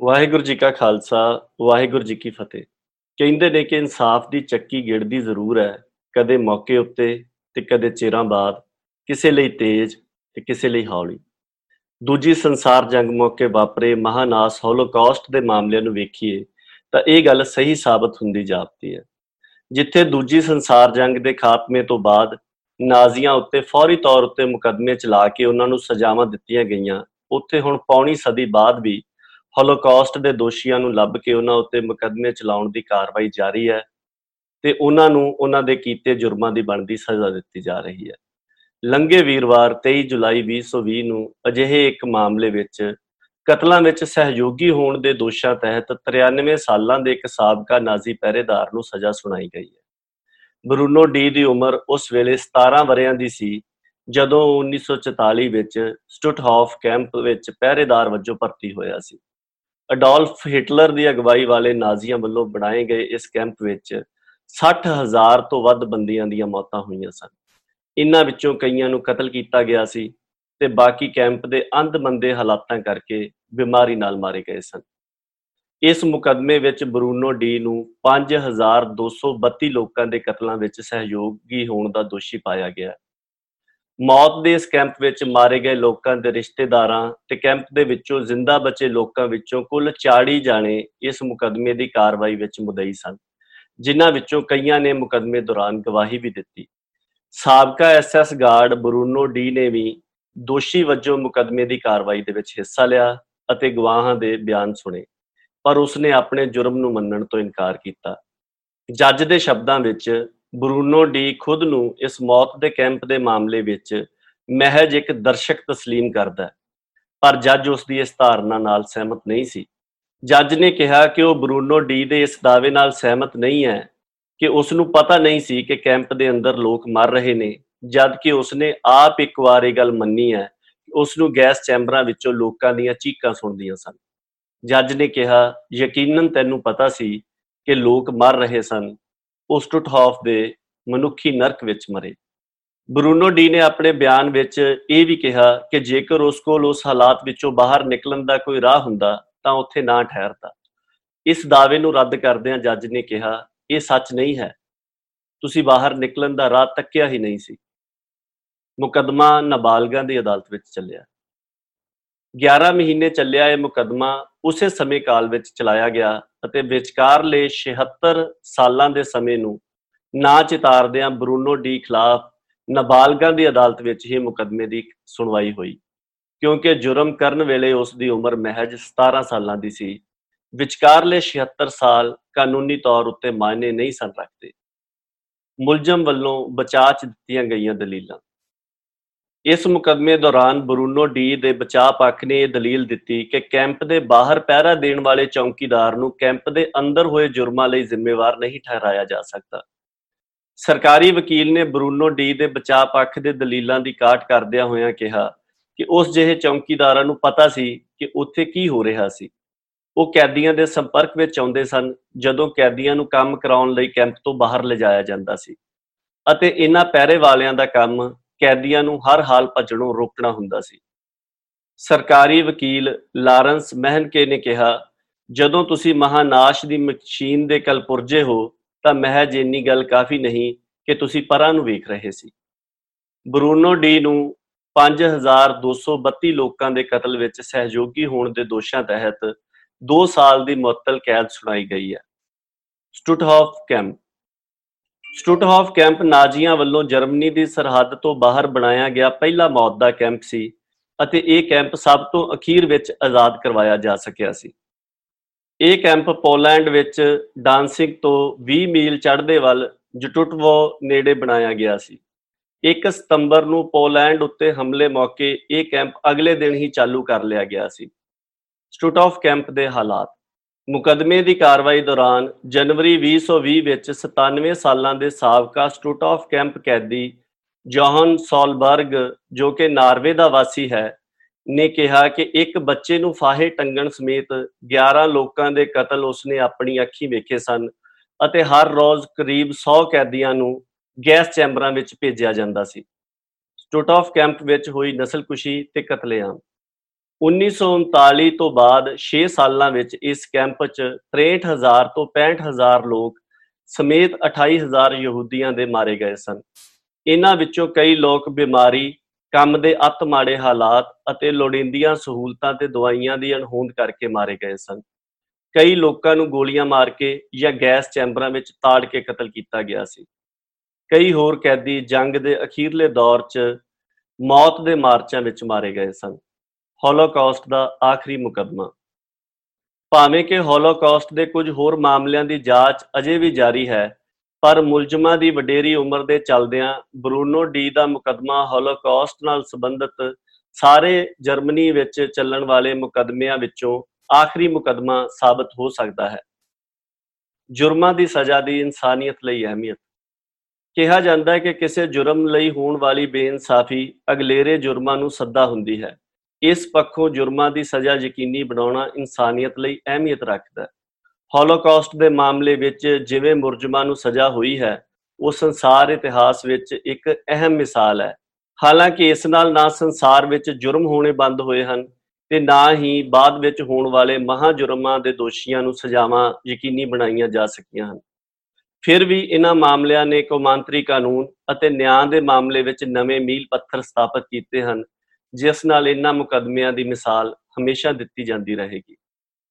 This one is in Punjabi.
ਵਾਹਿਗੁਰੂ ਜੀ ਕਾ ਖਾਲਸਾ, ਵਾਹਿਗੁਰੂ ਜੀ ਕੀ ਫਤਿਹ। ਕਹਿੰਦੇ ਨੇ ਕਿ ਇਨਸਾਫ ਦੀ ਚੱਕੀ ਗਿੜਦੀ ਜ਼ਰੂਰ ਹੈ, ਕਦੇ ਮੌਕੇ ਉੱਤੇ ਤੇ ਕਦੇ ਚਿਰਾਂ ਬਾਅਦ, ਕਿਸੇ ਲਈ ਤੇਜ਼ ਤੇ ਕਿਸੇ ਲਈ ਹੌਲੀ। ਦੂਜੀ ਸੰਸਾਰ ਜੰਗ ਮੌਕੇ ਵਾਪਰੇ, ਮਹਾਨਾਸ ਹੋਲੋਕਾਸਟ ਦੇ ਮਾਮਲਿਆਂ ਨੂੰ ਵੇਖੀਏ, ਤਾਂ ਇਹ ਗੱਲ ਸਹੀ ਸਾਬਤ ਹੁੰਦੀ ਜਾਪਦੀ ਹੈ। ਜਿੱਥੇ ਦੂਜੀ ਸੰਸਾਰ ਜੰਗ ਦੇ ਖਾਤਮੇ ਤੋਂ ਬਾਅਦ ਨਾਜ਼ੀਆਂ ਉੱਤੇ ਫੌਰੀ ਤੌਰ ਉੱਤੇ ਮੁਕੱਦਮੇ ਚਲਾ ਕੇ ਉਹਨਾਂ ਨੂੰ ਸਜ਼ਾਵਾਂ ਦਿੱਤੀਆਂ ਗਈਆਂ, ਉੱਥੇ ਹੁਣ ਪੌਣੀ ਸਦੀ ਬਾਅਦ ਵੀ ਹੋਲੋਕਾਸਟ ਦੇ ਦੋਸ਼ੀਆਂ ਨੂੰ ਲੱਭ ਕੇ ਉਹਨਾਂ ਉੱਤੇ ਮੁਕੱਦਮੇ ਚਲਾਉਣ ਦੀ ਕਾਰਵਾਈ ਜਾਰੀ ਹੈ ਤੇ ਉਹਨਾਂ ਨੂੰ ਉਹਨਾਂ ਦੇ ਕੀਤੇ ਜੁਰਮਾਂ ਦੀ ਬਣਦੀ ਸਜ਼ਾ ਦਿੱਤੀ ਜਾ ਰਹੀ ਹੈ। ਲੰਗੇ ਵੀਰਵਾਰ 23 ਜੁਲਾਈ 2020 ਨੂੰ ਅਜਿਹੇ ਇੱਕ ਮਾਮਲੇ ਵਿੱਚ ਕਤਲਾਂ ਵਿੱਚ ਸਹਿਯੋਗੀ ਹੋਣ ਦੇ ਦੋਸ਼ਾਂ ਤਹਿਤ 93 ਸਾਲਾਂ ਦੇ ਇੱਕ ਸਾਬਕਾ ਨਾਜ਼ੀ ਪਹਿਰੇਦਾਰ ਨੂੰ ਸਜ਼ਾ ਸੁਣਾਈ ਗਈ ਹੈ। ਬਰੂਨੋ ਡੀ ਦੀ ਉਮਰ ਉਸ ਵੇਲੇ 17 ਵਰਿਆਂ ਦੀ ਸੀ, ਜਦੋਂ 1944 ਵਿੱਚ ਸਟੁਟਹਾਫ ਕੈਂਪ ਵਿੱਚ ਪਹਿਰੇਦਾਰ ਵਜੋਂ ਭਰਤੀ ਹੋਇਆ ਸੀ। ਅਡੋਲਫ ਹਿਟਲਰ ਦੀ ਅਗਵਾਈ ਵਾਲੇ ਨਾਜ਼ੀਆਂ ਵੱਲੋਂ ਬਣਾਏ ਗਏ ਇਸ ਕੈਂਪ ਵਿੱਚ 60000 ਤੋਂ ਵੱਧ ਬੰਦੀਆਂ ਦੀਆਂ ਮੌਤਾਂ ਹੋਈਆਂ ਸਨ। ਇਨ੍ਹਾਂ ਵਿੱਚੋਂ ਕਈਆਂ ਨੂੰ ਕਤਲ ਕੀਤਾ ਗਿਆ ਸੀ ਤੇ ਬਾਕੀ ਕੈਂਪ ਦੇ ਅੰਧਮੰਦੇ ਹਾਲਾਤਾਂ ਕਰਕੇ ਬਿਮਾਰੀ ਨਾਲ ਮਾਰੇ ਗਏ ਸਨ। ਇਸ ਮੁਕਦਮੇ ਵਿੱਚ ਬਰੂਨੋ ਡੀ ਨੂੰ 5232 ਲੋਕਾਂ ਦੇ ਕਤਲਾਂ ਵਿੱਚ ਸਹਿਯੋਗੀ ਹੋਣ ਦਾ ਦੋਸ਼ੀ ਪਾਇਆ ਗਿਆ। ਮੌਤ ਦੇ ਇਸ ਕੈਂਪ ਵਿੱਚ ਮਾਰੇ ਗਏ ਲੋਕਾਂ ਦੇ ਰਿਸ਼ਤੇਦਾਰਾਂ ਤੇ ਕੈਂਪ ਦੇ ਵਿੱਚੋਂ ਜ਼ਿੰਦਾ ਬਚੇ ਲੋਕਾਂ ਵਿੱਚੋਂ ਕੁੱਲ 40 ਜਾਣੇ ਇਸ ਮੁਕਦਮੇ ਦੀ ਕਾਰਵਾਈ ਵਿੱਚ ਮੁਦਈ ਸਨ, ਜਿਨ੍ਹਾਂ ਵਿੱਚੋਂ ਕਈਆਂ ਨੇ ਮੁਕਦਮੇ ਦੌਰਾਨ ਗਵਾਹੀ ਵੀ ਦਿੱਤੀ। ਸਾਬਕਾ ਐਸਐਸ ਗਾਰਡ ਬਰੂਨੋ ਡੀ ਨੇ ਵੀ ਦੋਸ਼ੀ ਵਜੋਂ ਮੁਕਦਮੇ ਦੀ ਕਾਰਵਾਈ ਦੇ ਵਿੱਚ ਹਿੱਸਾ ਲਿਆ ਅਤੇ ਗਵਾਹਾਂ ਦੇ ਬਿਆਨ ਸੁਣੇ, ਪਰ ਉਸਨੇ ਆਪਣੇ ਜੁਰਮ ਨੂੰ ਮੰਨਣ ਤੋਂ ਇਨਕਾਰ ਕੀਤਾ। ਜੱਜ ਦੇ ਸ਼ਬਦਾਂ ਵਿੱਚ ਬਰੂਨੋ ਡੀ ਖੁਦ ਨੂੰ ਇਸ ਮੌਤ ਦੇ ਕੈਂਪ ਦੇ ਮਾਮਲੇ ਵਿੱਚ ਮਹਿਜ ਇੱਕ ਦਰਸ਼ਕ ਤਸਲੀਮ ਕਰਦਾ ਹੈ, ਪਰ ਜੱਜ ਉਸ ਦੀ ਇਸ ਧਾਰਨਾ ਨਾਲ ਸਹਿਮਤ ਨਹੀਂ ਸੀ। ਜੱਜ ਨੇ ਕਿਹਾ ਕਿ ਉਹ ਬਰੂਨੋ ਡੀ ਦੇ ਇਸ ਦਾਅਵੇ ਨਾਲ ਸਹਿਮਤ ਨਹੀਂ ਹੈ ਕਿ ਉਸ ਨੂੰ ਪਤਾ ਨਹੀਂ ਸੀ ਕਿ ਕੈਂਪ ਦੇ ਅੰਦਰ ਲੋਕ ਮਰ ਰਹੇ ਨੇ, ਜਦ ਕਿ ਉਸ ਨੇ ਆਪ ਇੱਕ ਵਾਰ ਇਹ ਗੱਲ ਮੰਨੀ ਹੈ ਉਸ ਨੂੰ ਗੈਸ ਚੈਂਬਰਾਂ ਵਿੱਚੋਂ ਲੋਕਾਂ ਦੀਆਂ ਚੀਕਾਂ ਸੁਣਦੀਆਂ ਸਨ। ਜੱਜ ਨੇ ਕਿਹਾ, ਯਕੀਨਨ ਤੈਨੂੰ ਪਤਾ ਸੀ ਕਿ ਲੋਕ ਮਰ ਰਹੇ ਸਨ ਉਹ ਸਟੁਟਹਾਫ ਦੇ ਮਨੁੱਖੀ ਨਰਕ ਵਿੱਚ ਮਰੇ। ਬਰੂਨੋ ਡੀ ਨੇ ਆਪਣੇ ਬਿਆਨ ਵਿੱਚ ਇਹ ਵੀ ਕਿਹਾ ਕਿ ਜੇਕਰ ਉਸ ਕੋਲ ਉਸ ਹਾਲਾਤ ਵਿੱਚੋਂ ਬਾਹਰ ਨਿਕਲਣ ਦਾ ਕੋਈ ਰਾਹ ਹੁੰਦਾ, ਤਾਂ ਉੱਥੇ ਨਾ ਠਹਿਰਦਾ। ਇਸ ਦਾਅਵੇ ਨੂੰ ਰੱਦ ਕਰਦਿਆਂ ਜੱਜ ਨੇ ਕਿਹਾ, ਇਹ ਸੱਚ ਨਹੀਂ ਹੈ। ਤੁਸੀਂ ਬਾਹਰ ਨਿਕਲਣ ਦਾ ਰਾਹ ਤੱਕਿਆ ਹੀ ਨਹੀਂ ਸੀ। ਮੁਕਦਮਾ ਨਾਬਾਲਗਾਂ ਦੀ ਅਦਾਲਤ ਵਿੱਚ ਚੱਲਿਆ। 11 ਮਹੀਨੇ ਚੱਲਿਆ ਇਹ ਮੁਕਦਮਾ ਉਸੇ ਸਮੇਂ ਕਾਲ ਵਿੱਚ ਚਲਾਇਆ ਗਿਆ ਅਤੇ ਵਿਚਕਾਰਲੇ 76 ਸਾਲਾਂ ਦੇ ਸਮੇਂ ਨੂੰ ਨਾ ਚਿਤਾਰਦਿਆਂ ਬਰੂਨੋ ਡੀ ਖਿਲਾਫ ਨਾਬਾਲਗਾਂ ਦੀ ਅਦਾਲਤ ਵਿੱਚ ਹੀ ਮੁਕਦਮੇ ਦੀ ਸੁਣਵਾਈ ਹੋਈ, ਕਿਉਂਕਿ ਜੁਰਮ ਕਰਨ ਵੇਲੇ ਉਸ ਦੀ ਉਮਰ ਮਹਿਜ 17 ਸਾਲਾਂ ਦੀ ਸੀ। ਵਿਚਕਾਰਲੇ 76 ਸਾਲ ਕਾਨੂੰਨੀ ਤੌਰ ਉੱਤੇ ਮਾਇਨੇ ਨਹੀਂ ਸਨ ਰੱਖਦੇ। ਮੁਲਜ਼ਮ ਵੱਲੋਂ ਬਚਾਅ ਚ ਦਿੱਤੀਆਂ ਗਈਆਂ ਦਲੀਲਾਂ। ਇਸ ਮੁਕਦਮੇ ਦੌਰਾਨ ਬਰੂਨੋ ਡੀ ਦੇ ਬਚਾਅ ਪੱਖ ਨੇ ਇਹ ਦਲੀਲ ਦਿੱਤੀ ਕਿ ਕੈਂਪ ਦੇ ਬਾਹਰ ਪਹਿਰਾ ਦੇਣ ਵਾਲੇ ਚੌਕੀਦਾਰ ਨੂੰ ਕੈਂਪ ਦੇ ਅੰਦਰ ਹੋਏ ਜੁਰਮਾਂ ਲਈ ਜ਼ਿੰਮੇਵਾਰ ਨਹੀਂ ਠਹਿਰਾਇਆ ਜਾ ਸਕਦਾ। ਸਰਕਾਰੀ ਵਕੀਲ ਨੇ ਬਰੂਨੋ ਡੀ ਦੇ ਬਚਾਅ ਪੱਖ ਦੇ ਦਲੀਲਾਂ ਦੀ ਕਾਟ ਕਰਦਿਆਂ ਹੋਇਆਂ ਕਿਹਾ ਕਿ ਉਸ ਜਿਹੇ ਚੌਕੀਦਾਰਾਂ ਨੂੰ ਪਤਾ ਸੀ ਕਿ ਉੱਥੇ ਕੀ ਹੋ ਰਿਹਾ ਸੀ। ਉਹ ਕੈਦੀਆਂ ਦੇ ਸੰਪਰਕ ਵਿੱਚ ਆਉਂਦੇ ਸਨ, ਜਦੋਂ ਕੈਦੀਆਂ ਨੂੰ ਕੰਮ ਕਰਾਉਣ ਲਈ ਕੈਂਪ ਤੋਂ ਬਾਹਰ ਲਿਜਾਇਆ ਜਾਂਦਾ ਸੀ। ਅਤੇ ਇਹਨਾਂ ਪਹਿਰੇ ਵਾਲਿਆਂ ਦਾ ਕੰਮ ਕੈਦੀਆਂ ਨੂੰ ਹਰ ਹਾਲ ਭੱਜਣੋਂ ਰੋਕਣਾ ਹੁੰਦਾ ਸੀ। ਸਰਕਾਰੀ ਵਕੀਲ ਲਾਰੈਂਸ ਮਹਿਨਕੇ ਨੇ ਕਿਹਾ, ਜਦੋਂ ਤੁਸੀਂ ਮਹਾਨਾਸ਼ ਦੀ ਮਸ਼ੀਨ ਦੇ ਕਲਪੁਰਜੇ ਹੋ, ਤਾਂ ਮਹਿਜ ਇੰਨੀ ਗੱਲ ਕਾਫੀ ਨਹੀਂ ਕਿ ਤੁਸੀਂ ਪਰਾਂ ਨੂੰ ਵੇਖ ਰਹੇ ਸੀ। ਬਰੂਨੋ ਡੀ ਨੂੰ 5232 ਲੋਕਾਂ ਦੇ ਕਤਲ ਵਿੱਚ ਸਹਿਯੋਗੀ ਹੋਣ ਦੇ ਦੋਸ਼ਾਂ ਤਹਿਤ 2 ਸਾਲ ਦੀ ਮੁਅੱਤਲ ਕੈਦ ਸੁਣਾਈ ਗਈ ਹੈ। ਸਟੁਟਹਾਫ ਕੈਂਪ ਸਟੁਟਹਾਫ ਕੈਂਪ ਨਾਜ਼ੀਆਂ ਵੱਲੋਂ ਜਰਮਨੀ ਦੀ ਸਰਹੱਦ ਤੋਂ ਬਾਹਰ ਬਣਾਇਆ ਗਿਆ ਪਹਿਲਾ ਮੌਤ ਦਾ ਕੈਂਪ ਸੀ ਅਤੇ ਇਹ ਕੈਂਪ ਸਭ ਤੋਂ ਅਖੀਰ ਵਿੱਚ ਆਜ਼ਾਦ ਕਰਵਾਇਆ ਜਾ ਸਕਿਆ ਸੀ। ਇਹ ਕੈਂਪ ਪੋਲੈਂਡ ਵਿੱਚ ਡਾਂਸਿੰਗ ਤੋਂ 20 ਮੀਲ ਚੜ੍ਹਦੇ ਵੱਲ ਜਟੁਟਵੋ ਨੇੜੇ ਬਣਾਇਆ ਗਿਆ ਸੀ। 1 ਸਤੰਬਰ ਨੂੰ ਪੋਲੈਂਡ ਉੱਤੇ ਹਮਲੇ ਮੌਕੇ ਇਹ ਕੈਂਪ ਅਗਲੇ ਦਿਨ ਹੀ ਚਾਲੂ ਕਰ ਲਿਆ ਗਿਆ ਸੀ। ਸਟੁਟਹਾਫ ਕੈਂਪ ਦੇ ਹਾਲਾਤ ਮੁਕਦਮੇ ਦੀ ਕਾਰਵਾਈ ਦੌਰਾਨ ਜਨਵਰੀ 2020 ਵਿੱਚ 97 ਸਾਲਾਂ ਦੇ ਸਾਬਕਾ ਸਟੂਟਾਫ ਕੈਂਪ ਕੈਦੀ ਜੋਹਨ ਸੋਲਬਰਗ, ਜੋ ਕਿ ਨਾਰਵੇ ਦਾ ਵਾਸੀ ਹੈ, ਨੇ ਕਿਹਾ ਕਿ ਇੱਕ ਬੱਚੇ ਨੂੰ ਫਾਹੇ ਟੰਗਣ ਸਮੇਤ 11 ਲੋਕਾਂ ਦੇ ਕਤਲ ਉਸਨੇ ਆਪਣੀ ਅੱਖੀਂ ਵੇਖੇ ਸਨ ਅਤੇ ਹਰ ਰੋਜ਼ ਕਰੀਬ 100 ਕੈਦੀਆਂ ਨੂੰ ਗੈਸ ਚੈਂਬਰਾਂ ਵਿੱਚ ਭੇਜਿਆ ਜਾਂਦਾ ਸੀ। ਸਟੂਟਾਫ ਕੈਂਪ ਵਿੱਚ ਹੋਈ ਨਸਲਕੁਸ਼ੀ ਤੇ ਕਤਲੇਆਮ। 1939 ਤੋਂ ਬਾਅਦ 6 ਸਾਲਾਂ ਵਿੱਚ ਇਸ ਕੈਂਪ 'ਚ 63000 ਤੋਂ 65000 ਲੋਕ ਸਮੇਤ 28000 ਯਹੂਦੀਆਂ ਦੇ ਮਾਰੇ ਗਏ ਸਨ। ਇਹਨਾਂ ਵਿੱਚੋਂ ਕਈ ਲੋਕ ਬਿਮਾਰੀ, ਕੰਮ ਦੇ ਅਤ ਮਾੜੇ ਹਾਲਾਤ ਅਤੇ ਲੋੜੀਂਦੀਆਂ ਸਹੂਲਤਾਂ ਤੇ ਦਵਾਈਆਂ ਦੀ ਅਣਹੋਂਦ ਕਰਕੇ ਮਾਰੇ ਗਏ ਸਨ। ਕਈ ਲੋਕਾਂ ਨੂੰ ਗੋਲੀਆਂ ਮਾਰ ਕੇ ਜਾਂ ਗੈਸ ਚੈਂਬਰਾਂ ਵਿੱਚ ਤਾੜ ਕੇ ਕਤਲ ਕੀਤਾ ਗਿਆ ਸੀ। ਕਈ ਹੋਰ ਕੈਦੀ ਜੰਗ ਦੇ ਅਖੀਰਲੇ ਦੌਰ 'ਚ ਮੌਤ ਦੇ ਮਾਰਚਾਂ ਵਿੱਚ ਮਾਰੇ ਗਏ ਸਨ। ਹੋਲੋਕਾਸਟ ਦਾ ਆਖਰੀ ਮੁਕੱਦਮਾ। ਭਾਵੇਂ ਕਿ ਹੋਲੋਕਾਸਟ ਦੇ ਕੁਝ ਹੋਰ ਮਾਮਲਿਆਂ ਦੀ ਜਾਂਚ ਅਜੇ ਵੀ ਜਾਰੀ ਹੈ, ਪਰ ਮੁਲਜ਼ਮਾਂ ਦੀ ਵਡੇਰੀ ਉਮਰ ਦੇ ਚੱਲਦਿਆਂ ਬਰੂਨੋ ਡੀ ਦਾ ਮੁਕੱਦਮਾ ਹੋਲੋਕਾਸਟ ਨਾਲ ਸੰਬੰਧਿਤ ਸਾਰੇ ਜਰਮਨੀ ਵਿੱਚ ਚੱਲਣ ਵਾਲੇ ਮੁਕੱਦਮਿਆਂ ਵਿੱਚੋਂ ਆਖਰੀ ਮੁਕੱਦਮਾ ਸਾਬਤ ਹੋ ਸਕਦਾ ਹੈ। ਜੁਰਮਾਂ ਦੀ ਸਜ਼ਾ ਦੀ ਇਨਸਾਨੀਅਤ ਲਈ ਅਹਿਮੀਅਤ। ਕਿਹਾ ਜਾਂਦਾ ਹੈ ਕਿ ਕਿਸੇ ਜੁਰਮ ਲਈ ਹੋਣ ਵਾਲੀ ਬੇਇਨਸਾਫੀ ਅਗਲੇਰੇ ਜੁਰਮਾਂ ਨੂੰ ਸੱਦਾ ਹੁੰਦੀ ਹੈ। ਇਸ ਪੱਖੋਂ ਜੁਰਮਾਂ ਦੀ ਸਜ਼ਾ ਯਕੀਨੀ ਬਣਾਉਣਾ ਇਨਸਾਨੀਅਤ ਲਈ ਅਹਿਮੀਅਤ ਰੱਖਦਾ ਹੈ। ਹੋਲੋਕਾਸਟ ਦੇ ਮਾਮਲੇ ਵਿੱਚ ਜਿਵੇਂ ਮੁਰਜਮਾਂ ਨੂੰ ਸਜ਼ਾ ਹੋਈ ਹੈ, ਉਹ ਸੰਸਾਰ ਇਤਿਹਾਸ ਵਿੱਚ ਇੱਕ ਅਹਿਮ ਮਿਸਾਲ ਹੈ। ਹਾਲਾਂਕਿ ਇਸ ਨਾਲ ਨਾ ਸੰਸਾਰ ਵਿੱਚ ਜੁਰਮ ਹੋਣੇ ਬੰਦ ਹੋਏ ਹਨ ਤੇ ਨਾ ਹੀ ਬਾਅਦ ਵਿੱਚ ਹੋਣ ਵਾਲੇ ਮਹਾ ਜੁਰਮਾਂ ਦੇ ਦੋਸ਼ੀਆਂ ਨੂੰ ਸਜ਼ਾਵਾਂ ਯਕੀਨੀ ਬਣਾਈਆਂ ਜਾ ਸਕੀਆਂ ਹਨ। ਫਿਰ ਵੀ ਇਹਨਾਂ ਮਾਮਲਿਆਂ ਨੇ ਕੌਮਾਂਤਰੀ ਕਾਨੂੰਨ ਅਤੇ ਨਿਆਂ ਦੇ ਮਾਮਲੇ ਵਿੱਚ ਨਵੇਂ ਮੀਲ ਪੱਥਰ ਸਥਾਪਿਤ ਕੀਤੇ ਹਨ ਜਿਸ ਨਾਲ ਇਹਨਾਂ ਮੁਕੱਦਮਿਆਂ ਦੀ ਮਿਸਾਲ ਹਮੇਸ਼ਾ ਦਿੱਤੀ ਜਾਂਦੀ ਰਹੇਗੀ।